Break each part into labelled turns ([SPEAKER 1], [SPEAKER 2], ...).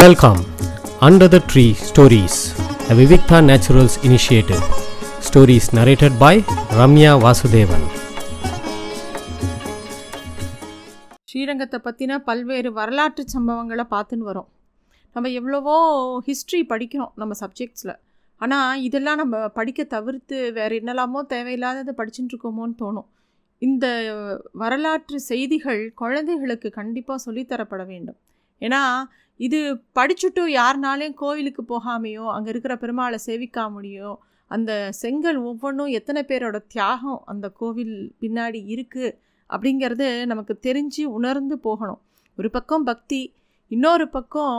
[SPEAKER 1] Welcome under the tree stories a Vivikta naturals initiative stories narrated by Ramya Vasudevan
[SPEAKER 2] ஸ்ரீரங்கத்தை பற்றின பல்வேறு வரலாற்று சம்பவங்களை பார்த்துன்னு வரோம். நம்ம எவ்வளவோ ஹிஸ்ட்ரி படிக்கிறோம் நம்ம சப்ஜெக்ட்ஸில் ஆனால் இதெல்லாம் நம்ம படிக்க தவிர்த்து வேறு என்னெல்லாமோ தேவையில்லாததை படிச்சுட்டு இருக்கோமோன்னு தோணும். இந்த வரலாற்று செய்திகள் குழந்தைகளுக்கு கண்டிப்பாக சொல்லித்தரப்பட வேண்டும். ஏன்னா இது படிச்சுட்டு யாருனாலையும் கோவிலுக்கு போகாமையோ அங்கே இருக்கிற பெருமாளை சேவிக்காமடியோ அந்த செங்கல் ஒவ்வொன்றும் எத்தனை பேரோட தியாகம் அந்த கோவில் பின்னாடி இருக்குது அப்படிங்கிறது நமக்கு தெரிஞ்சு உணர்ந்து போகணும். ஒரு பக்கம் பக்தி இன்னொரு பக்கம்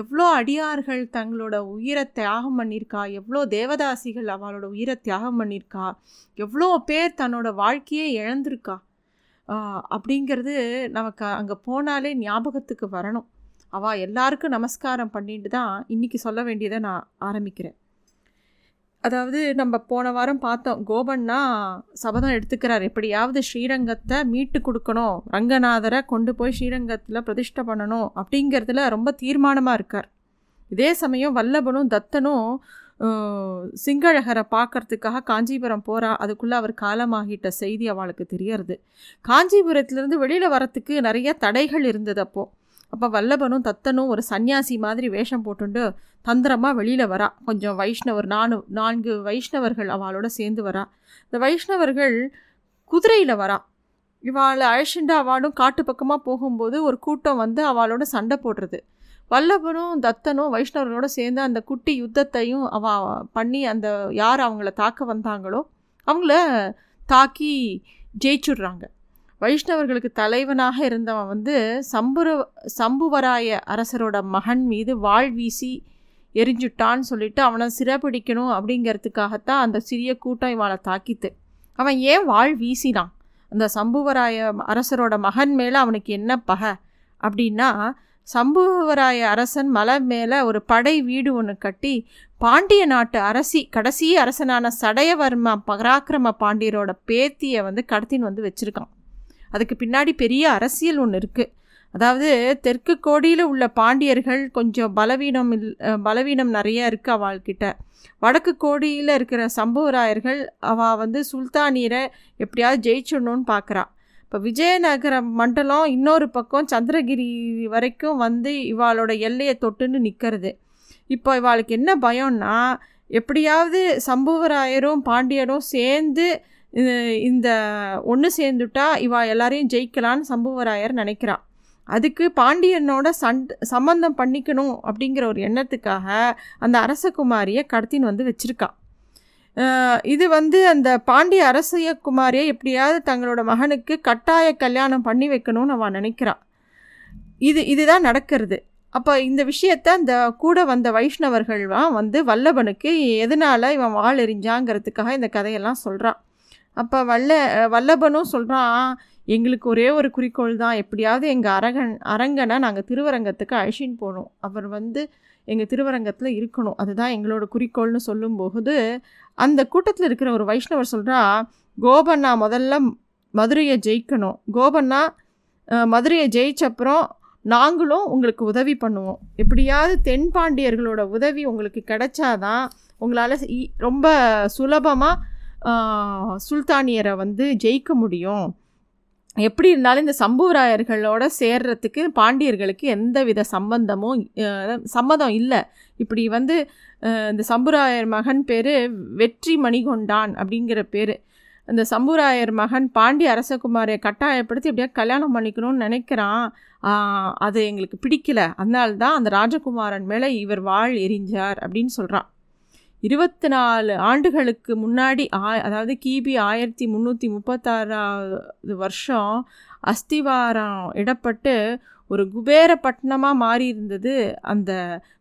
[SPEAKER 2] எவ்வளோ அடியார்கள் தங்களோட உயிரை தியாகம் பண்ணியிருக்கா எவ்வளோ தேவதாசிகள் அவளோட உயிரை தியாகம் பண்ணியிருக்கா எவ்வளோ பேர் தன்னோட வாழ்க்கையே இழந்திருக்கா அப்படிங்கிறது நமக்கு அங்கே போனாலே ஞாபகத்துக்கு வரணும். அவள் எல்லாருக்கும் நமஸ்காரம் பண்ணிட்டு தான் இன்றைக்கி சொல்ல வேண்டியதை நான் ஆரம்பிக்கிறேன். அதாவது நம்ம போன வாரம் பார்த்தோம் கோபன்னா சபதம் எடுத்துக்கிறார். எப்படியாவது ஸ்ரீரங்கத்தை மீட்டு கொடுக்கணும் ரங்கநாதரை கொண்டு போய் ஸ்ரீரங்கத்தில் பிரதிஷ்டை பண்ணணும் அப்படிங்கிறதுல ரொம்ப தீர்மானமாக இருக்கார். இதே சமயம் வல்லபனும் தத்தனும் சிங்களகரை பார்க்கறதுக்காக காஞ்சிபுரம் போகிறா அதுக்குள்ளே அவர் காலமாகிட்ட செய்தி அவளுக்கு தெரியறது. காஞ்சிபுரத்துலேருந்து வெளியில் வரத்துக்கு நிறைய தடைகள் இருந்தது அப்போது அப்போ வல்லபனும் தத்தனும் ஒரு சன்னியாசி மாதிரி வேஷம் போட்டுண்டு தந்திரமாக வெளியில் வரா. கொஞ்சம் வைஷ்ணவர் நானு நான்கு வைஷ்ணவர்கள் அவளோட சேர்ந்து வரா. இந்த வைஷ்ணவர்கள் குதிரையில் வரா. இவாளை அழைச்சிண்டு அவளும் காட்டு பக்கமாக போகும்போது ஒரு கூட்டம் வந்து அவளோட சண்டை போடுறது. வல்லபனும் தத்தனும் வைஷ்ணவர்களோட சேர்ந்து அந்த குட்டி யுத்தத்தையும் அவ பண்ணி அந்த யார் அவங்கள தாக்க வந்தாங்களோ அவங்கள தாக்கி ஜெயிச்சுடுறாங்க. வைஷ்ணவர்களுக்கு தலைவனாக இருந்தவன் வந்து சம்புர சம்புவராய அரசரோட மகன் மீது வாள் வீசி எரிஞ்சுட்டான்னு சொல்லிட்டு அவனை சிறைப்பிடிக்கணும் அப்படிங்கிறதுக்காகத்தான் அந்த சிறிய கூட்டம் இவனை தாக்கித்து. அவன் ஏன் வாள் வீசினான்? அந்த சம்புவராய அரசரோட மகன் மேலே அவனுக்கு என்ன பகை? அப்படின்னா சம்புவராய அரசன் மலை மேலே ஒரு படை வீடு ஒன்று கட்டி பாண்டிய நாட்டு அரசி கடைசி அரசனான சடையவர்ம பராக்கிரம பாண்டியரோட பேத்தியை வந்து கடத்தின்னு வந்து வச்சுருக்கான். அதுக்கு பின்னாடி பெரிய அரசியல் ஒன்று இருக்குது அதாவது தெற்கு கோடியில் உள்ள பாண்டியர்கள் கொஞ்சம் பலவீனம் இல் பலவீனம் நிறைய இருக்குது அவள்கிட்ட. வடக்கு கோடியில் இருக்கிற சம்புவராயர்கள் அவள் வந்து சுல்தானியரை எப்படியாவது ஜெயிச்சிடணும்னு பார்க்குறாள் இப்போ விஜயநகர மண்டலம் இன்னொரு பக்கம் சந்திரகிரி வரைக்கும் வந்து இவாளோட எல்லையை தொட்டுன்னு நிற்கிறது இப்போ இவாளுக்கு என்ன பயம்னா எப்படியாவது சம்புவராயரும் பாண்டியரும் சேர்ந்து இந்த ஒன்று சேர்ந்துட்டா இவா எல்லாரையும் ஜெயிக்கலான்னு சம்புவராயர் நினைக்கிறான் அதுக்கு பாண்டியனோட சண்ட் சம்பந்தம் பண்ணிக்கணும் அப்படிங்கிற ஒரு எண்ணத்துக்காக அந்த அரசகுமாரியை கடத்தின்னு வந்து வச்சுருக்கா. இது வந்து அந்த பாண்டிய அரசிய குமாரியை எப்படியாவது தங்களோட மகனுக்கு கட்டாய கல்யாணம் பண்ணி வைக்கணும்னு அவன் நினைக்கிறான் இது இதுதான் நடக்கிறது. அப்போ இந்த விஷயத்த அந்த கூட வந்த வைஷ்ணவர்கள்லாம் வந்து வல்லபனுக்கு எதனால் இவன் வாள் எறிஞ்சாங்கிறதுக்காக இந்த கதையெல்லாம் சொல்கிறான் அப்போ வல்ல வல்லபனும் சொல்கிறான் எங்களுக்கு ஒரே ஒரு குறிக்கோள் தான். எப்படியாவது எங்கள் அரகன் அரங்கனை நாங்கள் திருவரங்கத்துக்கு அழிச்சின்னு போகணும். அவர் வந்து எங்கள் திருவரங்கத்தில் இருக்கணும். அதுதான் எங்களோட குறிக்கோள்னு சொல்லும்போது அந்த கூட்டத்தில் இருக்கிற ஒரு வைஷ்ணவர் சொல்கிறா கோபண்ணா முதல்ல மதுரையை ஜெயிக்கணும். கோபண்ணா மதுரையை ஜெயிச்சப்புறம் நாங்களும் உங்களுக்கு உதவி பண்ணுவோம். எப்படியாவது தென்பாண்டியர்களோட உதவி உங்களுக்கு கிடைச்சாதான் உங்களால் ரொம்ப சுலபமாக சுல்தானியரை வந்து ஜெயிக்க முடியும். எப்படி இருந்தாலும் இந்த சம்புவராயர்களோட சேர்றதுக்கு பாண்டியர்களுக்கு எந்த வித சம்பந்தமும் சம்மதம் இல்லை. இப்படி வந்து இந்த சம்புராயர் மகன் பேர் வெற்றி மணிகொண்டான் அப்படிங்கிற பேர். அந்த சம்புராயர் மகன் பாண்டிய அரசகுமாரை கட்டாயப்படுத்தி எப்படியா கல்யாணம் பண்ணிக்கணும்னு நினைக்கிறான். அது எங்களுக்கு பிடிக்கல. அதனால்தான் அந்த ராஜகுமாரன் மேலே இவர் வாழ் எரிஞ்சார் அப்படின்னு சொல்கிறான் இருபத்தி நாலு ஆண்டுகளுக்கு முன்னாடி ஆ அதாவது கிபி ஆயிரத்தி முந்நூற்றி முப்பத்தாறாவது வருஷம் அஸ்திவாரம் இடப்பட்டு ஒரு குபேரப்பட்டினமாக மாறி இருந்தது அந்த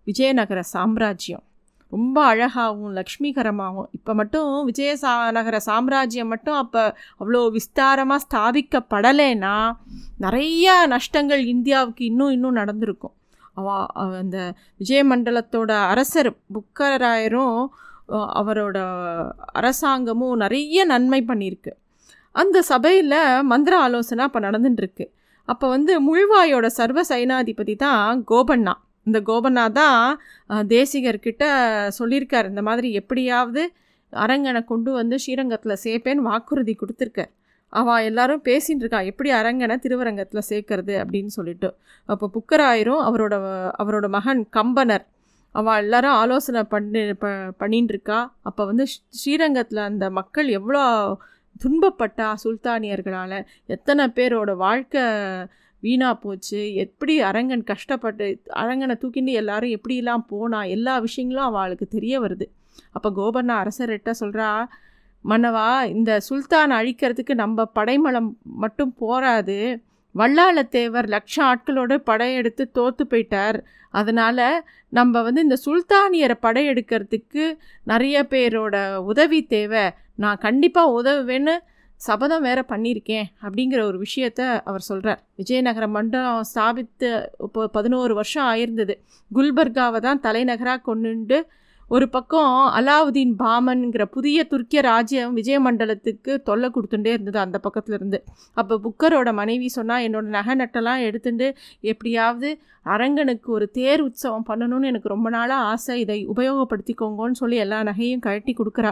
[SPEAKER 2] விஜயநகர சாம்ராஜ்யம். ரொம்ப அழகாகவும் லக்ஷ்மிகரமாகவும். இப்போ மட்டும் விஜய சா நகர சாம்ராஜ்யம் மட்டும் அப்போ அவ்வளோ விஸ்தாரமாக ஸ்தாபிக்கப்படலைன்னா நிறையா நஷ்டங்கள் இந்தியாவுக்கு இன்னும் இன்னும் நடந்திருக்கும். அவ அந்த விஜயமண்டலத்தோட அரசர் புக்கராயரும் அவரோட அரசாங்கமும் நிறைய நன்மை பண்ணியிருக்கு. அந்த சபையில் மந்திர ஆலோசனை அப்போ நடந்துட்டுருக்கு அப்போ வந்து முழுவாயோட சர்வ சைனாதிபதி தான் கோபண்ணா. இந்த கோபனா தான் தேசிகர்கிட்ட சொல்லியிருக்கார். இந்த மாதிரி எப்படியாவது அரங்கனை கொண்டு வந்து ஸ்ரீரங்கத்தில் சேர்ப்பேன்னு வாக்குறுதி கொடுத்துருக்கார். அவள் எல்லாரும் பேசின்னு இருக்கா எப்படி அரங்கனை திருவரங்கத்தில் சேர்க்கறது? அப்படின்னு சொல்லிட்டு. அப்போ புக்கராயரும் அவரோட அவரோட மகன் கம்பனர். அவள் எல்லாரும் ஆலோசனை பண்ணி ப பண்ணின்னு இருக்கா. அப்போ வந்து ஸ்ரீரங்கத்தில் அந்த மக்கள் எவ்வளோ துன்பப்பட்டா சுல்தானியர்களால். எத்தனை பேரோட வாழ்க்கை வீணாக போச்சு. எப்படி அரங்கன் கஷ்டப்பட்டு அரங்கனை தூக்கிண்டு எல்லாரும் எப்படிலாம் போனா எல்லா விஷயங்களும் அவளுக்கு தெரிய வருது. அப்போ கோபண்ணா அரசர்கிட்ட சொல்கிறா மன்னவா இந்த சுல்தான் அழிக்கிறதுக்கு நம்ம படைமலம் மட்டும் போராது வல்லாளத்தேவர் லட்சம் ஆட்களோடு படையெடுத்து தோற்று போயிட்டார். அதனால் நம்ம வந்து இந்த சுல்தானியரை படையெடுக்கிறதுக்கு நிறைய பேரோட உதவி தேவை. நான் கண்டிப்பாக உதவுவேன்னு சபதம் வேற பண்ணியிருக்கேன் அப்படிங்கிற ஒரு விஷயத்த அவர் சொல்கிறார் விஜயநகர மண்டலம் ஸ்தாபித்து இப்போ பதினோரு வருஷம் ஆயிருந்தது. குல்பர்காவை தான் தலைநகராக கொண்டுண்டு ஒரு பக்கம் அலாவுதீன் பாமன்கிற புதிய துர்க்கிய ராஜ்யம் விஜயமண்டலத்துக்கு தொல்லை கொடுத்துட்டே இருந்தது அந்த பக்கத்தில் இருந்து அப்போ புக்கரோட மனைவி சொன்னால் என்னோடய நகை நட்டெல்லாம் எடுத்துட்டு எப்படியாவது அரங்கனுக்கு ஒரு தேர் உற்சவம் பண்ணணும்னு எனக்கு ரொம்ப நாளாக ஆசை. இதை உபயோகப்படுத்திக்கோங்கன்னு சொல்லி எல்லா நகையும் கழட்டி கொடுக்குறா.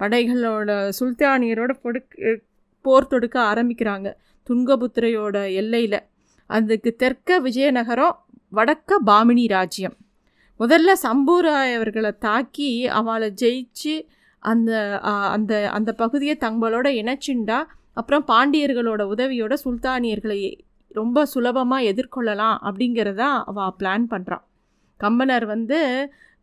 [SPEAKER 2] படைகளோட சுல்தானியரோட பொடுக்க போர் தொடுக்க ஆரம்பிக்கிறாங்க துங்கபுத்திரையோட எல்லையில். அதுக்கு தெற்க விஜயநகரம் வடக்க பாமினி ராஜ்யம். முதல்ல சம்பூராயவர்களை தாக்கி அவளை ஜெயிச்சு அந்த அந்த அந்த பகுதியை தங்களோட இணைச்சுண்டா. அப்புறம் பாண்டியர்களோட உதவியோட சுல்தானியர்களை ரொம்ப சுலபமாக எதிர்கொள்ளலாம் அப்படிங்கிறதா அவள் பிளான் பண்ணுறான் கம்பனர் வந்து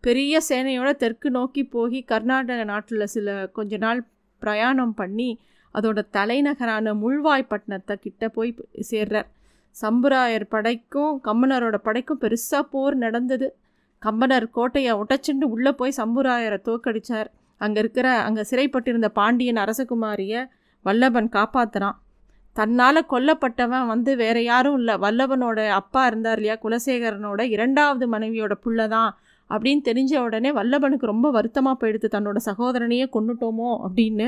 [SPEAKER 2] பெரிய சேனையோட தெற்கு நோக்கி போய் கர்நாடக நாட்டில் சில கொஞ்ச நாள் பிரயாணம் பண்ணி அதோட தலைநகரான முள்வாய்ப்பட்டினத்தை கிட்ட போய் சேர்றார். சம்புராயர் படைக்கும் கம்மனரோட படைக்கும் பெருசாக போர் நடந்தது. கம்பனர் கோட்டையை உடைச்சுண்டு உள்ளே போய் சம்புராயரை தோக்கடிச்சார் அங்கே இருக்கிற அங்கே சிறைப்பட்டிருந்த பாண்டியன் அரசகுமாரியை வல்லபன் காப்பாற்றுறான் தன்னால் கொல்லப்பட்டவன் வந்து வேற யாரும் இல்லை. வல்லவனோட அப்பா இருந்தார் இல்லையா? குலசேகரனோட இரண்டாவது மனைவியோட புள்ள தான் அப்படின்னு தெரிஞ்ச உடனே வல்லபனுக்கு ரொம்ப வருத்தமாக போயிடுது. தன்னோட சகோதரனையே கொன்னுட்டோமோ அப்படின்னு.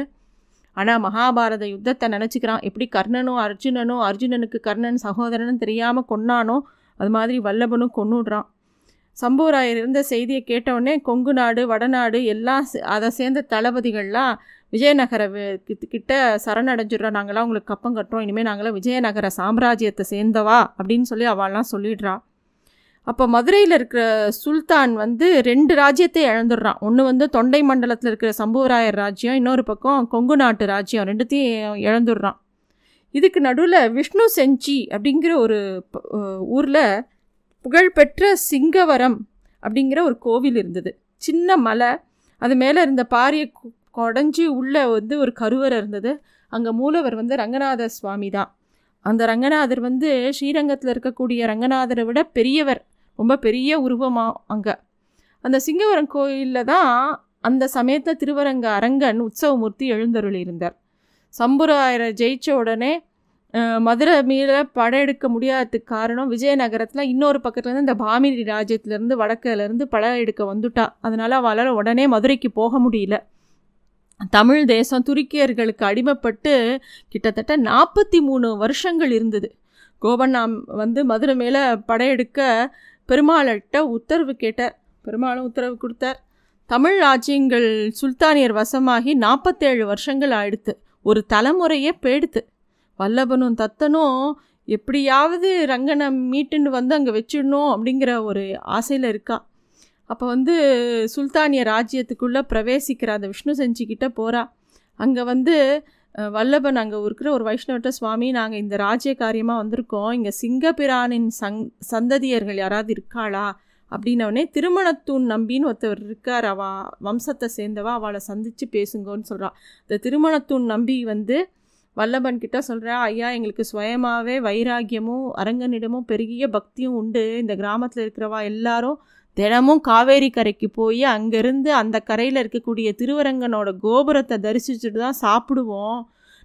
[SPEAKER 2] ஆனால் மகாபாரத யுத்தத்தை நினச்சிக்கிறான். எப்படி கர்ணனும் அர்ஜுனனும் அர்ஜுனனுக்கு கர்ணன் சகோதரனும் தெரியாமல் கொன்னானோ அது மாதிரி வல்லபனும் கொண்டுடுறான் சம்புவராயர் இருந்த செய்தியை கேட்டவுடனே கொங்கு நாடு வடநாடு எல்லாம் அதை சேர்ந்த தளபதிகள்லாம் விஜயநகர கிட்ட- கிட்ட சரணடைஞ்சிடுறோம் நாங்களாம் உங்களுக்கு கப்பம் கட்டுறோம். இனிமேல் நாங்களாம் விஜயநகர சாம்ராஜ்யத்தை சேர்ந்தவா? அப்படின்னு சொல்லி அவள்லாம் சொல்லிடுறா. அப்போ மதுரையில் இருக்கிற சுல்தான் வந்து ரெண்டு ராஜ்யத்தை இழந்துடுறான். ஒன்று வந்து தொண்டை மண்டலத்தில் இருக்கிற சம்புவராயர் ராஜ்யம் இன்னொரு பக்கம் கொங்கு நாட்டு ராஜ்யம் ரெண்டுத்தையும் இழந்துடுறான். இதுக்கு நடுவில் விஷ்ணு செஞ்சி அப்படிங்கிற ஒரு ஊரில் புகழ்பெற்ற சிங்கவரம் அப்படிங்கிற ஒரு கோவில் இருந்தது. சின்ன மலை அது மேலே இருந்த பாரியை கொடைஞ்சி குடஞ்சி உள்ளே வந்து ஒரு கருவறை இருந்தது. அங்கே மூலவர் வந்து ரங்கநாத சுவாமி தான். அந்த ரங்கநாதர் வந்து ஸ்ரீரங்கத்தில் இருக்கக்கூடிய ரங்கநாதரை விட பெரியவர் ரொம்ப பெரிய உருவமாக அங்கே. அந்த சிங்கவரம் கோயிலில் தான் அந்த சமயத்தில் திருவரங்க அரங்கன் உற்சவமூர்த்தி எழுந்தருளி இருந்தார் சம்புராயரை ஜெயிச்ச உடனே மதுரை மீற படையெடுக்க முடியாததுக்கு காரணம் விஜயநகரத்தில் இன்னொரு பக்கத்துலேருந்து இந்த பாமினி ராஜ்யத்துலேருந்து வடக்குலேருந்து படையெடுக்க வந்துட்டா. அதனால் அவளால் உடனே மதுரைக்கு போக முடியல. தமிழ் தேசம் துருக்கியர்களுக்கு அடிமைப்பட்டு கிட்டத்தட்ட நாற்பத்தி மூணு வருஷங்கள் இருந்தது. கோபண்ணாம் வந்து மதுரை மேலே படையெடுக்க பெருமாள்கிட்ட உத்தரவு கேட்டார். பெருமாளும் உத்தரவு கொடுத்தார். தமிழ் ராஜ்யங்கள் சுல்தானியர் வசமாகி நாற்பத்தேழு வருஷங்கள் ஆயிடுத்து. ஒரு தலைமுறையே போயிடுத்து வல்லபனும் தத்தனும் எப்படியாவது ரங்கனை மீட்டுன்னு வந்து அங்கே வச்சிடணும் அப்படிங்கிற ஒரு ஆசையில் இருக்கா. அப்போ வந்து சுல்தானிய ராஜ்யத்துக்குள்ளே பிரவேசிக்கிற அந்த விஷ்ணு செஞ்சிக்கிட்ட போகிறா அங்கே வந்து வல்லபன் அங்கே இருக்கிற ஒரு வைஷ்ணவட்ட சுவாமி நாங்கள் இந்த ராஜ்ய காரியமாக வந்திருக்கோம். இங்கே சிங்கபிரானின் சங் சந்ததியர்கள் யாராவது இருக்காளா? அப்படின்னவனே திருமணத்தூன் நம்பின்னு ஒருத்தவர் இருக்கார். அவ வம்சத்தை சேர்ந்தவா. அவளை சந்தித்து பேசுங்கன்னு சொல்கிறா இந்த திருமணத்தூன் நம்பி வந்து வல்லபன் கிட்ட சொல்கிறா ஐயா எங்களுக்கு சுயமாகவே வைராகியமும் அரங்கனிடமும் பெருகிய பக்தியும் உண்டு. இந்த கிராமத்தில் இருக்கிறவா எல்லாரும் தினமும் காவேரி கரைக்கு போய் அங்கேருந்து அந்த கரையில் இருக்கக்கூடிய திருவரங்கனோட கோபுரத்தை தரிசிச்சுட்டு தான் சாப்பிடுவோம்.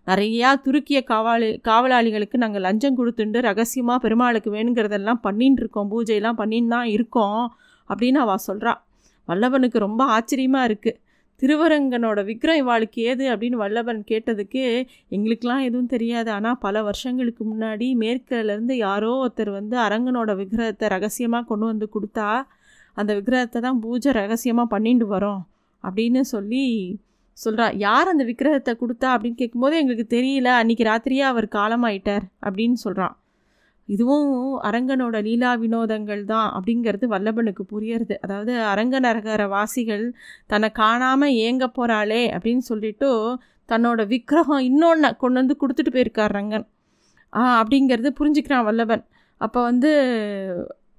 [SPEAKER 2] நிறையா துருக்கிய காவலி காவலாளிகளுக்கு நாங்கள் லஞ்சம் கொடுத்துண்டு ரகசியமாக பெருமாளுக்கு வேணுங்கிறதெல்லாம் பண்ணின்னு இருக்கோம். பூஜையெல்லாம் பண்ணின்னு தான் இருக்கோம் அப்படின்னு அவள் சொல்கிறா வல்லவனுக்கு ரொம்ப ஆச்சரியமாக இருக்குது திருவரங்கனோட விக்ரம் இவாளுக்கு ஏது அப்படின்னு வல்லவன் கேட்டதுக்கு எங்களுக்கெலாம் எதுவும் தெரியாது. ஆனால் பல வருஷங்களுக்கு முன்னாடி மேற்கிலேருந்து யாரோ ஒருத்தர் வந்து அரங்கனோட விக்கிரகத்தை ரகசியமாக கொண்டு வந்து கொடுத்தா அந்த விக்கிரகத்தை தான் பூஜை ரகசியமாக பண்ணிட்டு வரோம் அப்படின்னு சொல்லி சொல்கிறா யார் அந்த விக்கிரகத்தை கொடுத்தா அப்படின்னு கேட்கும்போது எங்களுக்கு தெரியல. அன்றைக்கி ராத்திரியே அவர் காலமாயிட்டார் அப்படின்னு சொல்கிறான் இதுவும் அரங்கனோட லீலா வினோதங்கள் தான் அப்படிங்கிறது வல்லபனுக்கு புரியறது. அதாவது அரங்க நரகர வாசிகள் தன்னை காணாமல் ஏங்க போகிறாளே அப்படின்னு சொல்லிட்டு தன்னோட விக்கிரகம் இன்னொன்று கொண்டு வந்து கொடுத்துட்டு போயிருக்கார் ரங்கன். அப்படிங்கிறது புரிஞ்சுக்கிறான் வல்லபன். அப்போ வந்து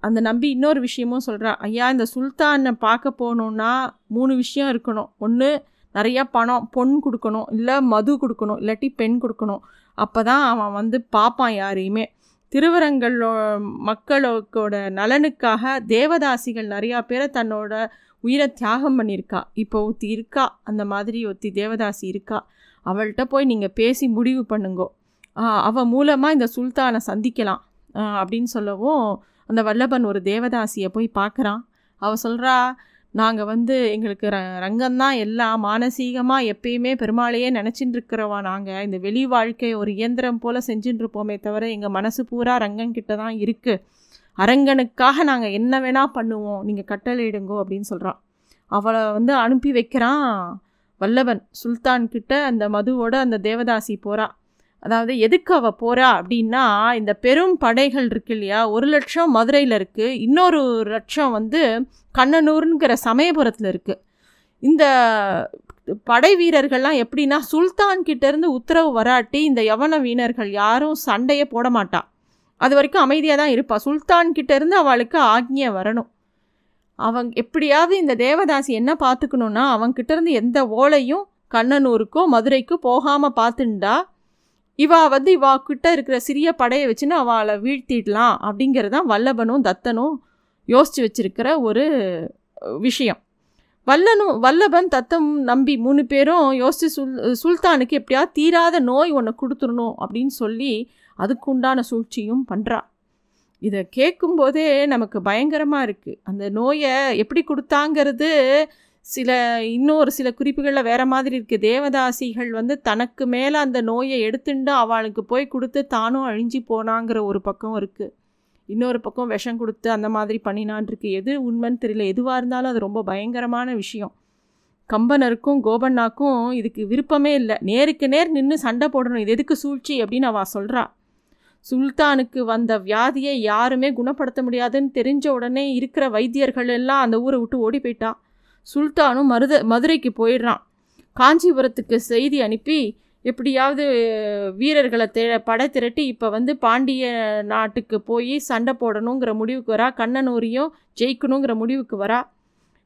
[SPEAKER 2] அந்த நம்பி இன்னொரு விஷயமும் சொல்கிறான் ஐயா இந்த சுல்தானை பார்க்க போகணுன்னா மூணு விஷயம் இருக்கணும். ஒன்று நிறையா பணம் பொன் கொடுக்கணும். இல்லை மது கொடுக்கணும். இல்லாட்டி பெண் கொடுக்கணும். அப்போ தான் அவன் வந்து பார்ப்பான் யாரையுமே. திருவரங்களோ மக்களோட நலனுக்காக தேவதாசிகள் நிறையா பேரை தன்னோட உயிரை தியாகம் பண்ணியிருக்கா. இப்போ ஒருத்தி இருக்கா? அந்த மாதிரி ஒருத்தி தேவதாசி இருக்கா? அவள்கிட்ட போய் நீங்கள் பேசி முடிவு பண்ணுங்கோ. அவள் மூலமாக இந்த சுல்தானை சந்திக்கலாம். அப்படின்னு சொல்லவும் அந்த வல்லபன் ஒரு தேவதாசியை போய் பார்க்குறான். அவள் சொல்கிறா நாங்கள் வந்து எங்களுக்கு ர ரங்கம்தான் எல்லாம் மானசீகமாக எப்பயுமே பெருமாளையே நினச்சிட்டு இருக்கிறவா நாங்கள் இந்த வெளி வாழ்க்கை ஒரு இயந்திரம் போல் செஞ்சுட்டு இருப்போமே தவிர எங்கள் மனசு பூரா ரங்கன்கிட்ட தான் இருக்குது அரங்கனுக்காக நாங்கள் என்ன வேணால் பண்ணுவோம். நீங்கள் கட்டளையிடுங்கோ அப்படின்னு சொல்கிறான் அவளை வந்து அனுப்பி வைக்கிறான் வல்லவன். சுல்தான் கிட்ட அந்த மதுவோட அந்த தேவதாசி போகிறா அதாவது எதுக்கு அவள் போகிறா அப்படின்னா இந்த பெரும் படைகள் இருக்கு இல்லையா? ஒரு லட்சம் மதுரையில் இருக்குது இன்னொரு லட்சம் வந்து கண்ணனூருங்கிற சமயபுரத்தில் இருக்குது இந்த படை வீரர்கள்லாம் எப்படின்னா சுல்தான் கிட்டேருந்து உத்தரவு வராட்டி இந்த யவன வீணர்கள் யாரும் சண்டையே போட மாட்டாள் அது வரைக்கும் அமைதியாக தான் இருப்பாள் சுல்தான் கிட்டேருந்து அவளுக்கு ஆக்ஞை வரணும். அவங்க எப்படியாவது இந்த தேவதாசி என்ன பார்த்துக்கணுன்னா அவங்கிட்டேருந்து எந்த ஓலையும் கண்ணனூருக்கோ மதுரைக்கோ போகாமல் பார்த்துண்டா இவா வந்து இவா கிட்ட இருக்கிற சிறிய படையை வச்சுன்னு அவளை வீழ்த்திடலாம் அப்படிங்கிறது தான் வல்லபனும் தத்தனும் யோசித்து வச்சிருக்கிற ஒரு விஷயம். வல்லனும் வல்லபன் தத்தம் நம்பி மூணு பேரும் யோசித்து சுல் சுல்தானுக்கு எப்படியாவது தீராத நோய் ஒன்று கொடுத்துடணும் அப்படின்னு சொல்லி அதுக்குண்டான சூழ்ச்சியும் பண்ணுறா இதை கேட்கும்போதே நமக்கு பயங்கரமாக இருக்குது அந்த நோயை எப்படி கொடுத்தாங்கிறது சில இன்னொரு சில குறிப்புகளில் வேறு மாதிரி இருக்குது தேவதாசிகள் வந்து தனக்கு மேலே அந்த நோயை எடுத்துண்டு அவளுக்கு போய் கொடுத்து தானும் அழிஞ்சு போனாங்கிற ஒரு பக்கம் இருக்குது இன்னொரு பக்கம் விஷம் கொடுத்து அந்த மாதிரி பண்ணினான் இருக்கு. எது உண்மைன்னு தெரியல. எதுவாக இருந்தாலும் அது ரொம்ப பயங்கரமான விஷயம். கம்பனருக்கும் கோபண்ணாக்கும் இதுக்கு விருப்பமே இல்லை. நேருக்கு நேர் நின்று சண்டை போடணும். இது எதுக்கு சூழ்ச்சி அப்படின்னு அவள் சொல்கிறா சுல்தானுக்கு வந்த வியாதியை யாருமே குணப்படுத்த முடியாதுன்னு தெரிஞ்ச உடனே இருக்கிற வைத்தியர்கள் எல்லாம் அந்த ஊரை விட்டு ஓடி போயிட்டான் சுல்தானும் மருத மதுரைக்கு போயிடுறான். காஞ்சிபுரத்துக்கு செய்தி அனுப்பி எப்படியாவது வீரர்களை தே படை திரட்டி இப்போ வந்து பாண்டிய நாட்டுக்கு போய் சண்டை போடணுங்கிற முடிவுக்கு வரா கண்ணனூரியும் ஜெயிக்கணுங்கிற முடிவுக்கு வரா.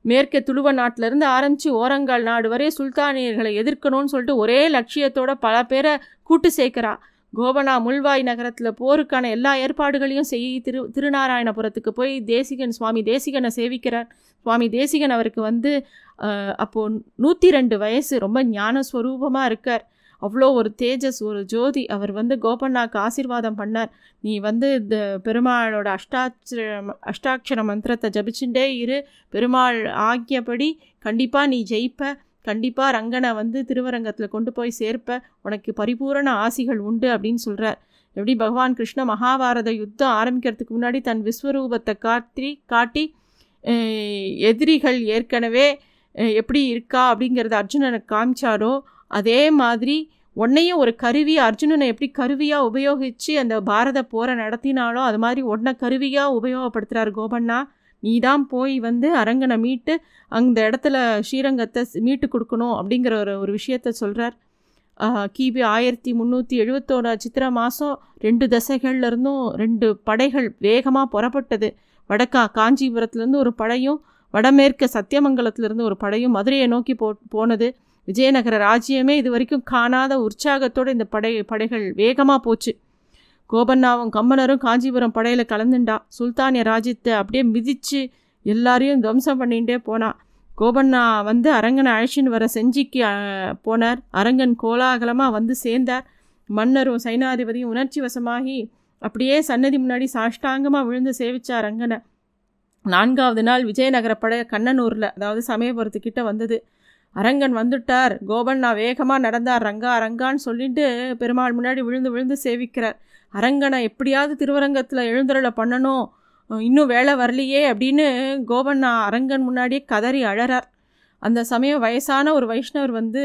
[SPEAKER 2] மேற்கே துளுவ நாட்டிலேருந்து ஆரம்பித்து ஓரங்கால் நாடு வரை சுல்தானியர்களை எதிர்க்கணும்னு சொல்லிட்டு ஒரே லட்சியத்தோட பல பேரை கூட்டு சேர்க்குறா. கோபனா முள்வாய் நகரத்தில் போருக்கான எல்லா ஏற்பாடுகளையும் செய்ய திரு திருநாராயணபுரத்துக்கு போய் தேசிகன் சுவாமி தேசிகனை சேவிக்கிறார். சுவாமி தேசிகன் அவருக்கு வந்து அப்போது நூற்றி ரெண்டு வயசு ரொம்ப ஞான ஸ்வரூபமாக இருக்கார். அவ்வளோ ஒரு தேஜஸ் ஒரு ஜோதி அவர் வந்து கோபண்ணாக்கு ஆசீர்வாதம் பண்ணார். நீ வந்து இந்த பெருமாளோட அஷ்டாட்சர அஷ்டாட்சர மந்திரத்தை ஜபிச்சுட்டே இரு. பெருமாள் ஆகியபடி கண்டிப்பாக நீ ஜெயிப்ப. கண்டிப்பாக ரங்கனை வந்து திருவரங்கத்தில் கொண்டு போய் சேர்ப்ப. உனக்கு பரிபூரண ஆசிகள் உண்டு அப்படின்னு சொல்கிறார் எப்படி பகவான் கிருஷ்ண மகாபாரத யுத்தம் ஆரம்பிக்கிறதுக்கு முன்னாடி தன் விஸ்வரூபத்தை காட்டி காட்டி எதிரிகள் ஏற்கனவே எப்படி இருக்கா அப்படிங்கிறத அர்ஜுனனை காமிச்சாரோ அதே மாதிரி உன்னையும் ஒரு கருவி அர்ஜுனனை எப்படி கருவியாக உபயோகித்து அந்த பாரத போரை நடத்தினாலோ அது மாதிரி உன்னை கருவியாக உபயோகப்படுத்துகிறார் கோபண்ணா. நீ தான் போய் வந்து அரங்கனை மீட்டு அந்த இடத்துல ஸ்ரீரங்கத்தை மீட்டு கொடுக்கணும் அப்படிங்கிற ஒரு ஒரு விஷயத்த சொல்கிறார் கிபி ஆயிரத்தி முந்நூற்றி எழுபத்தோட சித்திரை மாதம் ரெண்டு தசைகள்லேருந்தும் ரெண்டு படைகள் வேகமாக புறப்பட்டது. வடக்கா காஞ்சிபுரத்துலேருந்து ஒரு படையும் வடமேற்கு சத்தியமங்கலத்திலேருந்து ஒரு படையும் மதுரையை நோக்கி போ போனது. விஜயநகர ராஜ்யமே இது வரைக்கும் காணாத உற்சாகத்தோடு இந்த படை படைகள் வேகமாக போச்சு. கோபண்ணாவும் கம்மனரும் காஞ்சிபுரம் படையில் கலந்துண்டா. சுல்தானிய ராஜ்யத்தை அப்படியே மிதித்து எல்லாரையும் துவம்சம் பண்ணிகிட்டே போனான் கோபண்ணா வந்து அரங்கனை அழைச்சின்னு வர செஞ்சிக்கு போனார். அரங்கன் கோலாகலமாக வந்து சேர்ந்தார். மன்னரும் சைனாதிபதியும் உணர்ச்சி வசமாகி அப்படியே சன்னதி முன்னாடி சாஷ்டாங்கமாக விழுந்து சேவிச்சார் அரங்கனை. நான்காவது நாள் விஜயநகர படை கண்ணனூரில் அதாவது சமயபுரத்துக்கிட்ட வந்தது. அரங்கன் வந்துட்டார். கோபண்ணா வேகமாக நடந்தார். ரங்கா ரங்கான்னு சொல்லிட்டு பெருமாள் முன்னாடி விழுந்து விழுந்து சேவிக்கிறார். அரங்கனை எப்படியாவது திருவரங்கத்தில் எழுந்தருளை பண்ணணும். இன்னும் வேலை வரலையே அப்படின்னு கோபண்ணா அரங்கன் முன்னாடியே கதறி அழறார். அந்த சமயம் வயசான ஒரு வைஷ்ணவர் வந்து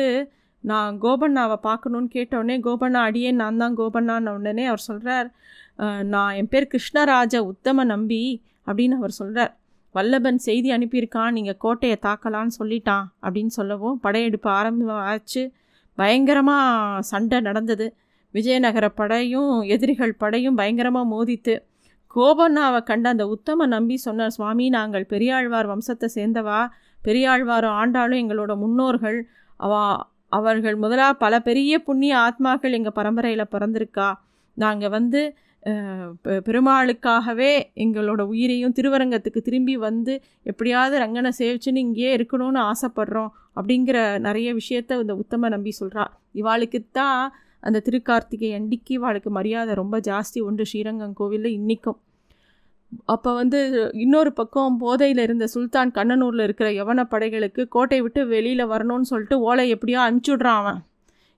[SPEAKER 2] நான் கோபண்ணாவை பார்க்கணுன்னு கேட்டவுடனே கோபண்ணா அடியே நான் தான் கோபண்ணான்னு உடனே அவர் சொல்கிறார் நான் என் பேர் கிருஷ்ணராஜ உத்தம நம்பி அப்படின்னு அவர் சொல்கிறார் வல்லபன் செய்தி அனுப்பியிருக்கான் நீங்கள் கோட்டையை தாக்கலான்னு சொல்லிட்டான் அப்படின்னு சொல்லவும் படையெடுப்பு ஆரம்பம் ஆச்சு பயங்கரமாக சண்டை நடந்தது. விஜயநகர படையும் எதிரிகள் படையும் பயங்கரமாக மோதித்து கோபண்ணாவை கண்ட அந்த உத்தம நம்பி சொன்னார் சுவாமி நாங்கள் பெரியாழ்வார் வம்சத்தை சேர்ந்தவா? பெரியாழ்வாரும் ஆண்டாலும் எங்களோட முன்னோர்கள். அவா அவர்கள் முதலாக பல பெரிய புண்ணிய ஆத்மாக்கள் எங்கள் பரம்பரையில் பிறந்திருக்கா. நாங்கள் வந்து பெருமாளுக்காகவே எங்களோட உயிரையும் திருவரங்கத்துக்கு திரும்பி வந்து எப்படியாவது ரங்கனை சேவிச்சுன்னு இங்கேயே இருக்கணும்னு ஆசைப்படுறோம். அப்படிங்கிற நிறைய விஷயத்த இந்த உத்தம நம்பி சொல்கிறா இவாளுக்கு தான் அந்த திருக்கார்த்திகை அண்டிக்கு வாளுக்கு மரியாதை ரொம்ப ஜாஸ்தி. உண்டு ஸ்ரீரங்கம் கோவிலில் இன்றைக்கும். அப்போ வந்து இன்னொரு பக்கம் போதையில் இருந்த சுல்தான் கண்ணனூரில் இருக்கிற யவன படைகளுக்கு கோட்டை விட்டு வெளியில் வரணும்னு சொல்லிட்டு ஓலை எப்படியோ அனுப்பிச்சுட்றான் அவன்.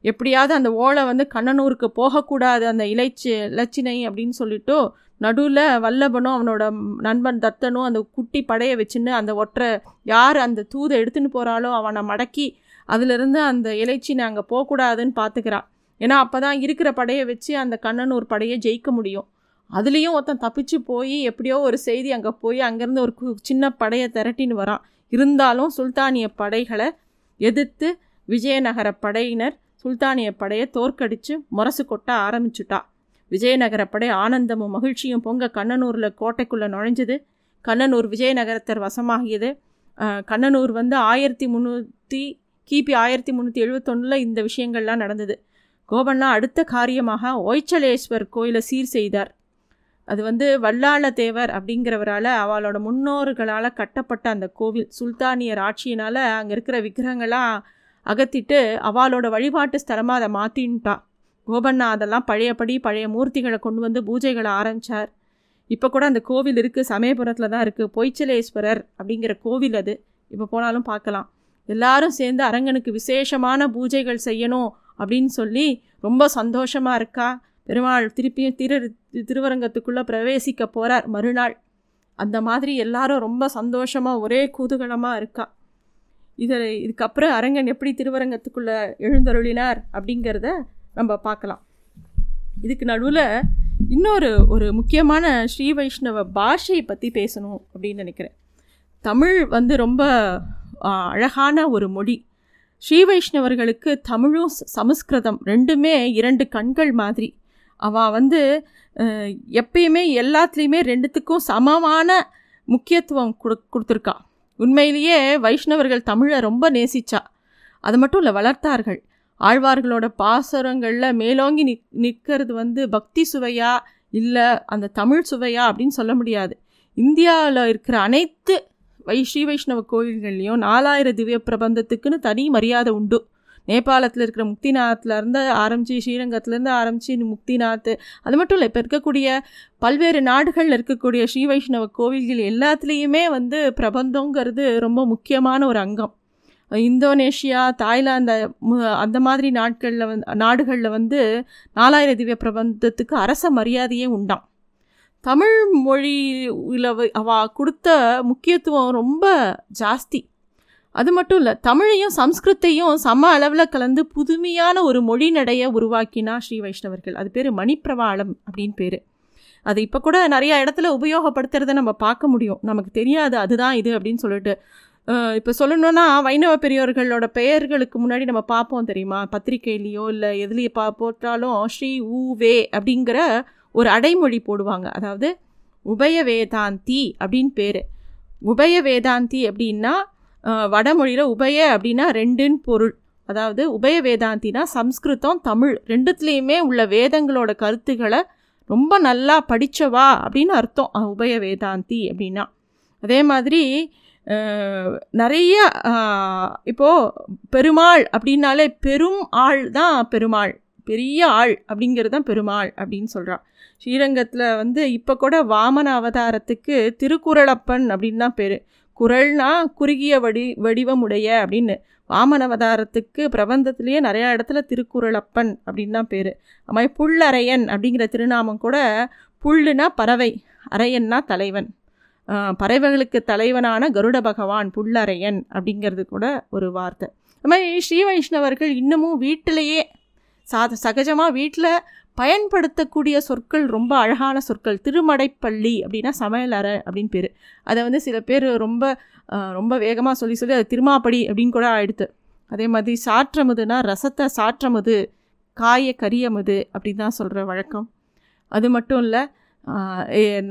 [SPEAKER 2] எப்படியாவது அந்த ஓலை வந்து கண்ணனூருக்கு போகக்கூடாது அந்த இலைச்சி இலச்சினை அப்படின்னு சொல்லிட்டு நடுவில் வல்லபனும் அவனோட நண்பன் தத்தனும் அந்த குட்டி படையை வச்சுன்னு அந்த ஒற்றை யார் அந்த தூதை எடுத்துன்னு போகிறாளோ அவனை மடக்கி அதிலிருந்து அந்த இலைச்சி அங்கே போகக்கூடாதுன்னு பார்த்துக்கிறான். ஏன்னா அப்போ தான் இருக்கிற படையை வச்சு அந்த கண்ணனூர் படையை ஜெயிக்க முடியும். அதுலேயும் ஒருத்தன் தப்பிச்சு போய் எப்படியோ ஒரு செய்தி அங்கே போய் அங்கேருந்து ஒரு சின்ன படையை திரட்டின்னு வரான். இருந்தாலும் சுல்தானிய படைகளை எதிர்த்து விஜயநகர படையினர் சுல்தானிய படையை தோற்கடித்து முரசு கொட்ட ஆரம்பிச்சுட்டா. விஜயநகர படை ஆனந்தமும் மகிழ்ச்சியும் பொங்க கண்ணனூரில் கோட்டைக்குள்ளே நுழைஞ்சது. கண்ணனூர் விஜயநகரத்தர் வசமாகியது. கண்ணனூர் வந்து ஆயிரத்தி முந்நூற்றி கிபி ஆயிரத்தி முந்நூற்றி எழுபத்தொன்னில் இந்த விஷயங்கள்லாம் நடந்தது. கோபண்ணா அடுத்த காரியமாக ஒய்ச்சலேஸ்வர் கோயிலை சீர் செய்தார். அது வந்து வல்லாள தேவர் அப்படிங்கிறவரால் அவளோட முன்னோர்களால் கட்டப்பட்ட அந்த கோவில் சுல்தானியர் ஆட்சியினால் அங்கே இருக்கிற விக்கிரகங்களாக அகத்திட்டு அவளோட வழிபாட்டு ஸ்தலமாக அதை மாற்றின்ட்டா கோபண்ணா அதெல்லாம் பழையபடி பழைய மூர்த்திகளை கொண்டு வந்து பூஜைகளை ஆரம்பித்தார் இப்போ கூட அந்த கோவில் இருக்குது சமயபுரத்தில் தான் இருக்குது பொய்ச்சலேஸ்வரர் அப்படிங்கிற கோவில் அது. இப்போ போனாலும் பார்க்கலாம். எல்லாரும் சேர்ந்து அரங்கனுக்கு விசேஷமான பூஜைகள் செய்யணும் அப்படின்னு சொல்லி ரொம்ப சந்தோஷமாக இருக்கா? பெருமாள் திருப்பியும் திரு திருவரங்கத்துக்குள்ளே பிரவேசிக்க போகிறார் மறுநாள். அந்த மாதிரி எல்லாரும் ரொம்ப சந்தோஷமாக ஒரே கூதுகலமாக இருக்கா. இதில் இதுக்கப்புறம் அரங்கன் எப்படி திருவரங்கத்துக்குள்ளே எழுந்தருளினார் அப்படிங்கிறத நம்ம பார்க்கலாம். இதுக்கு நடுவில் இன்னொரு ஒரு முக்கியமான ஸ்ரீ வைஷ்ணவ பாஷையை பற்றி பேசணும் அப்படின்னு நினைக்கிறேன். தமிழ் வந்து ரொம்ப அழகான ஒரு மொழி. ஸ்ரீ வைஷ்ணவர்களுக்கு தமிழும் சமஸ்கிருதம் ரெண்டுமே இரண்டு கண்கள் மாதிரி. அவள் வந்து எப்பயுமே எல்லாத்துலேயுமே ரெண்டுத்துக்கும் சமமான முக்கியத்துவம் கொடு கொடுத்துருக்கா. உண்மையிலேயே வைஷ்ணவர்கள் தமிழை ரொம்ப நேசித்தா அது மட்டும் இல்லை வளர்த்தார்கள். ஆழ்வார்களோட பாசுரங்களில் மேலோங்கி நிக் நிற்கிறது வந்து பக்தி சுவையா இல்லை அந்த தமிழ் சுவையா அப்படின்னு சொல்ல முடியாது. இந்தியாவில் இருக்கிற அனைத்து வை ஸ்ரீ வைஷ்ணவ கோயில்கள்லேயும் நாலாயிரம் திவ்ய பிரபந்தத்துக்குன்னு தனி மரியாதை உண்டு. நேபாளத்தில் இருக்கிற முக்திநாத்லேருந்து ஆரம்பித்து ஸ்ரீரங்கத்துலேருந்து ஆரம்பித்து முக்திநாத் அது மட்டும் இல்லை இப்போ இருக்கக்கூடிய பல்வேறு நாடுகளில் இருக்கக்கூடிய ஸ்ரீ வைஷ்ணவ கோவில்கள் எல்லாத்துலேயுமே வந்து பிரபந்தங்கிறது ரொம்ப முக்கியமான ஒரு அங்கம். இந்தோனேஷியா தாய்லாந்து அந்த மாதிரி நாட்களில் வந்து நாடுகளில் வந்து நாலாயிரம் திவ்ய பிரபந்தத்துக்கு அரச மரியாதையே உண்டாம். தமிழ் மொழியில் அவ கொடுத்த முக்கியத்துவம் ரொம்ப ஜாஸ்தி. அது மட்டும் இல்லை தமிழையும் சம்ஸ்கிருத்தையும் சம அளவில் கலந்து புதுமையான ஒரு மொழி நடையை உருவாக்கினா ஸ்ரீ வைஷ்ணவர்கள். அது பேர் மணிப்பிரவாளம் அப்படின்னு பேர். அது இப்போ கூட நிறையா இடத்துல உபயோகப்படுத்துறத நம்ம பார்க்க முடியும். நமக்கு தெரியாது அதுதான் இது அப்படின்னு சொல்லிட்டு. இப்போ சொல்லணுன்னா வைணவ பெரியோர்களோட பெயர்களுக்கு முன்னாடி நம்ம பார்ப்போம் தெரியுமா? பத்திரிகையிலையோ இல்லை எதுலேயே பா போட்டாலும் ஸ்ரீ ஊ வே அப்படிங்கிற ஒரு அடைமொழி போடுவாங்க. அதாவது உபய வேதாந்தி அப்படின்னு பேர். உபய வேதாந்தி அப்படின்னா வடமொழியில் உபய அப்படின்னா ரெண்டுன்னு பொருள். அதாவது உபய வேதாந்தினா சம்ஸ்கிருதம் தமிழ். ரெண்டுத்துலேயுமே உள்ள வேதங்களோட கருத்துக்களை ரொம்ப நல்லா படித்தவா அப்படின்னு அர்த்தம் உபய வேதாந்தி அப்படின்னா. அதே மாதிரி நிறைய இப்போது பெருமாள் அப்படின்னாலே பெரும் ஆள் தான் பெருமாள். பெரிய ஆள் அப்படிங்கிறது தான் பெருமாள் அப்படின்னு சொல்கிறான் ஸ்ரீரங்கத்தில் வந்து இப்போ கூட வாமன அவதாரத்துக்கு திருக்குறளப்பன் அப்படின்னு தான் பேர். குரல்னா குறுகிய வடி வடிவமுடைய அப்படின்னு. வாமன அவதாரத்துக்கு பிரபந்தத்திலேயே நிறையா இடத்துல திருக்குறளப்பன் அப்படின்னு தான் பேர். அது மாதிரி புல்லரையன் அப்படிங்கிற திருநாமம் கூட புல்லுனா பறவை அரையன்னா தலைவன். பறவைகளுக்கு தலைவனான கருட பகவான் புல்லறையன் அப்படிங்கிறது கூட ஒரு வார்த்தை. அது மாதிரி ஸ்ரீ வைஷ்ணவர்கள் இன்னமும் வீட்டிலேயே சாத சகஜமாக வீட்டில் பயன்படுத்தக்கூடிய சொற்கள் ரொம்ப அழகான சொற்கள். திருமடைப்பள்ளி அப்படின்னா சமையல் அறை அப்படின்னு பேர். அதை வந்து சில பேர் ரொம்ப ரொம்ப வேகமாக சொல்லி சொல்லி அது திருமாப்படி அப்படின்னு கூட எடுத்து அதே மாதிரி சாற்றமுதுனா ரசத்தை சாற்றமுது காய கரியமுது அப்படின்னு தான் சொல்கிற வழக்கம். அது மட்டும் இல்லை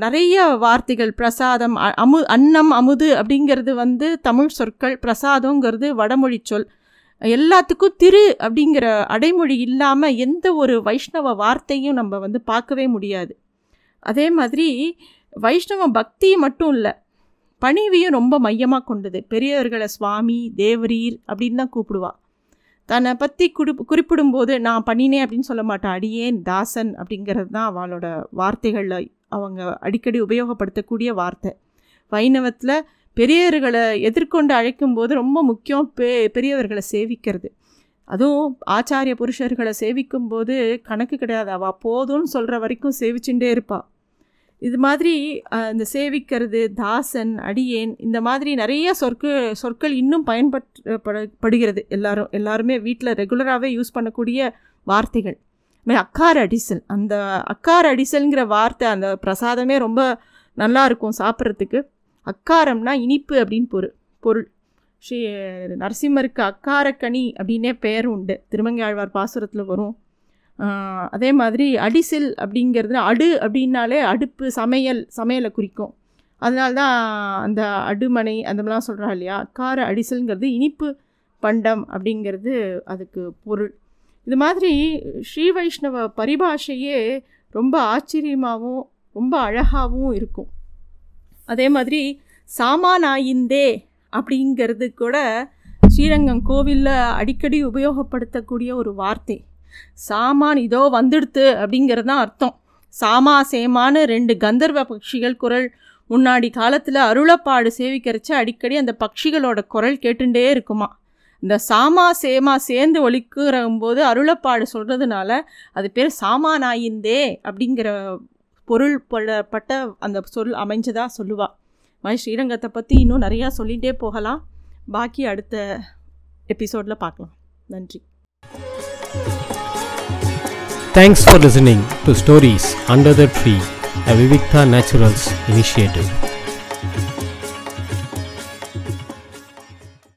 [SPEAKER 2] நிறைய வார்த்தைகள் பிரசாதம் அ- அமு அன்னம் அமுது அப்படிங்கிறது வந்து தமிழ் சொற்கள் பிரசாதங்கிறது வடமொழி சொல். எல்லாத்துக்கும் திரு அப்படிங்கிற அடைமொழி இல்லாமல் எந்த ஒரு வைஷ்ணவ வார்த்தையும் நம்ம வந்து பார்க்கவே முடியாது. அதே மாதிரி வைஷ்ணவ பக்தி மட்டும் இல்லை பணிவையும் ரொம்ப மையமாக கொண்டது. பெரியவர்களை சுவாமி தேவரீர் அப்படின்னு தான் கூப்பிடுவா. தன்னை பற்றி குறி குறிப்பிடும்போது நான் பண்ணினேன் அப்படின்னு சொல்ல மாட்டேன். அடியேன் தாசன் அப்படிங்கிறது தான் அவளோட வார்த்தைகளில் அவங்க அடிக்கடி உபயோகப்படுத்தக்கூடிய வார்த்தை. வைணவத்தில் பெரியவர்களை எதிர்கொண்டு அழைக்கும்போது ரொம்ப முக்கியம் பெ பெரியவர்களை சேவிக்கிறது. அதுவும் ஆச்சாரிய புருஷர்களை சேவிக்கும் போது கணக்கு கிடையாது. அவள் போதும்னு சொல்கிற வரைக்கும் சேவிச்சுட்டே இருப்பாள் இது மாதிரி இந்த சேவிக்கிறது தாசன் அடியேன் இந்த மாதிரி நிறைய சொற்கு சொற்கள் இன்னும் பயன்பட் படுகிறது எல்லாரும் எல்லாருமே வீட்டில் ரெகுலராகவே யூஸ் பண்ணக்கூடிய வார்த்தைகள். இது மாதிரி அக்கார் அடிசல். அந்த அக்கார் அடிசல்ங்கிற வார்த்தை அந்த பிரசாதமே ரொம்ப நல்லா இருக்கும் சாப்பிட்றதுக்கு. அக்காரம்னா இனிப்பு அப்படின்னு பொருள் பொருள். ஸ்ரீ நரசிம்மருக்கு அக்காரக்கனி அப்படின்னே பெயர் உண்டு. திருமங்கையாழ்வார் பாசுரத்தில் வரும். அதே மாதிரி அடிசில் அப்படிங்கிறது அடு அப்படின்னாலே அடுப்பு சமையல் சமையலை குறிக்கும். அதனால தான் அந்த அடுமனை அந்த மாதிரிலாம் சொல்கிறா இல்லையா? அக்கார அடிசல்ங்கிறது இனிப்பு பண்டம் அப்படிங்கிறது அதுக்கு பொருள். இது மாதிரி ஸ்ரீ வைஷ்ணவ பரிபாஷையே ரொம்ப ஆச்சரியமாகவும் ரொம்ப அழகாகவும் இருக்கும். அதே மாதிரி சாமானாயிந்தே அப்படிங்கிறது கூட ஸ்ரீரங்கம் கோவிலில் அடிக்கடி உபயோகப்படுத்தக்கூடிய ஒரு வார்த்தை. சாமான் இதோ வந்துடுத்து அப்படிங்கிறது தான் அர்த்தம். சாமா சேமான்னு ரெண்டு கந்தர்வ பட்சிகள் குரல். முன்னாடி காலத்தில் அருளப்பாடு சேவிக்கிறச்ச அடிக்கடி அந்த பட்சிகளோட குரல் கேட்டுட்டே இருக்குமா. இந்த சாமா சேமா சேர்ந்து ஒழிக்கிறம்போது அருளப்பாடு சொல்கிறதுனால அது பேர் சாமானாயிந்தே அப்படிங்கிற பொருள் பட- பட்ட அந்த சொல் அமைஞ்சதாக சொல்லுவா. மாதிரி ஸ்ரீரங்கத்தை பற்றி இன்னும் நிறையா சொல்லிகிட்டே போகலாம். பாக்கி அடுத்த எபிசோடில் பார்க்கலாம் நன்றி.
[SPEAKER 1] Thanks for listening to stories under the tree a Vivikta naturals initiative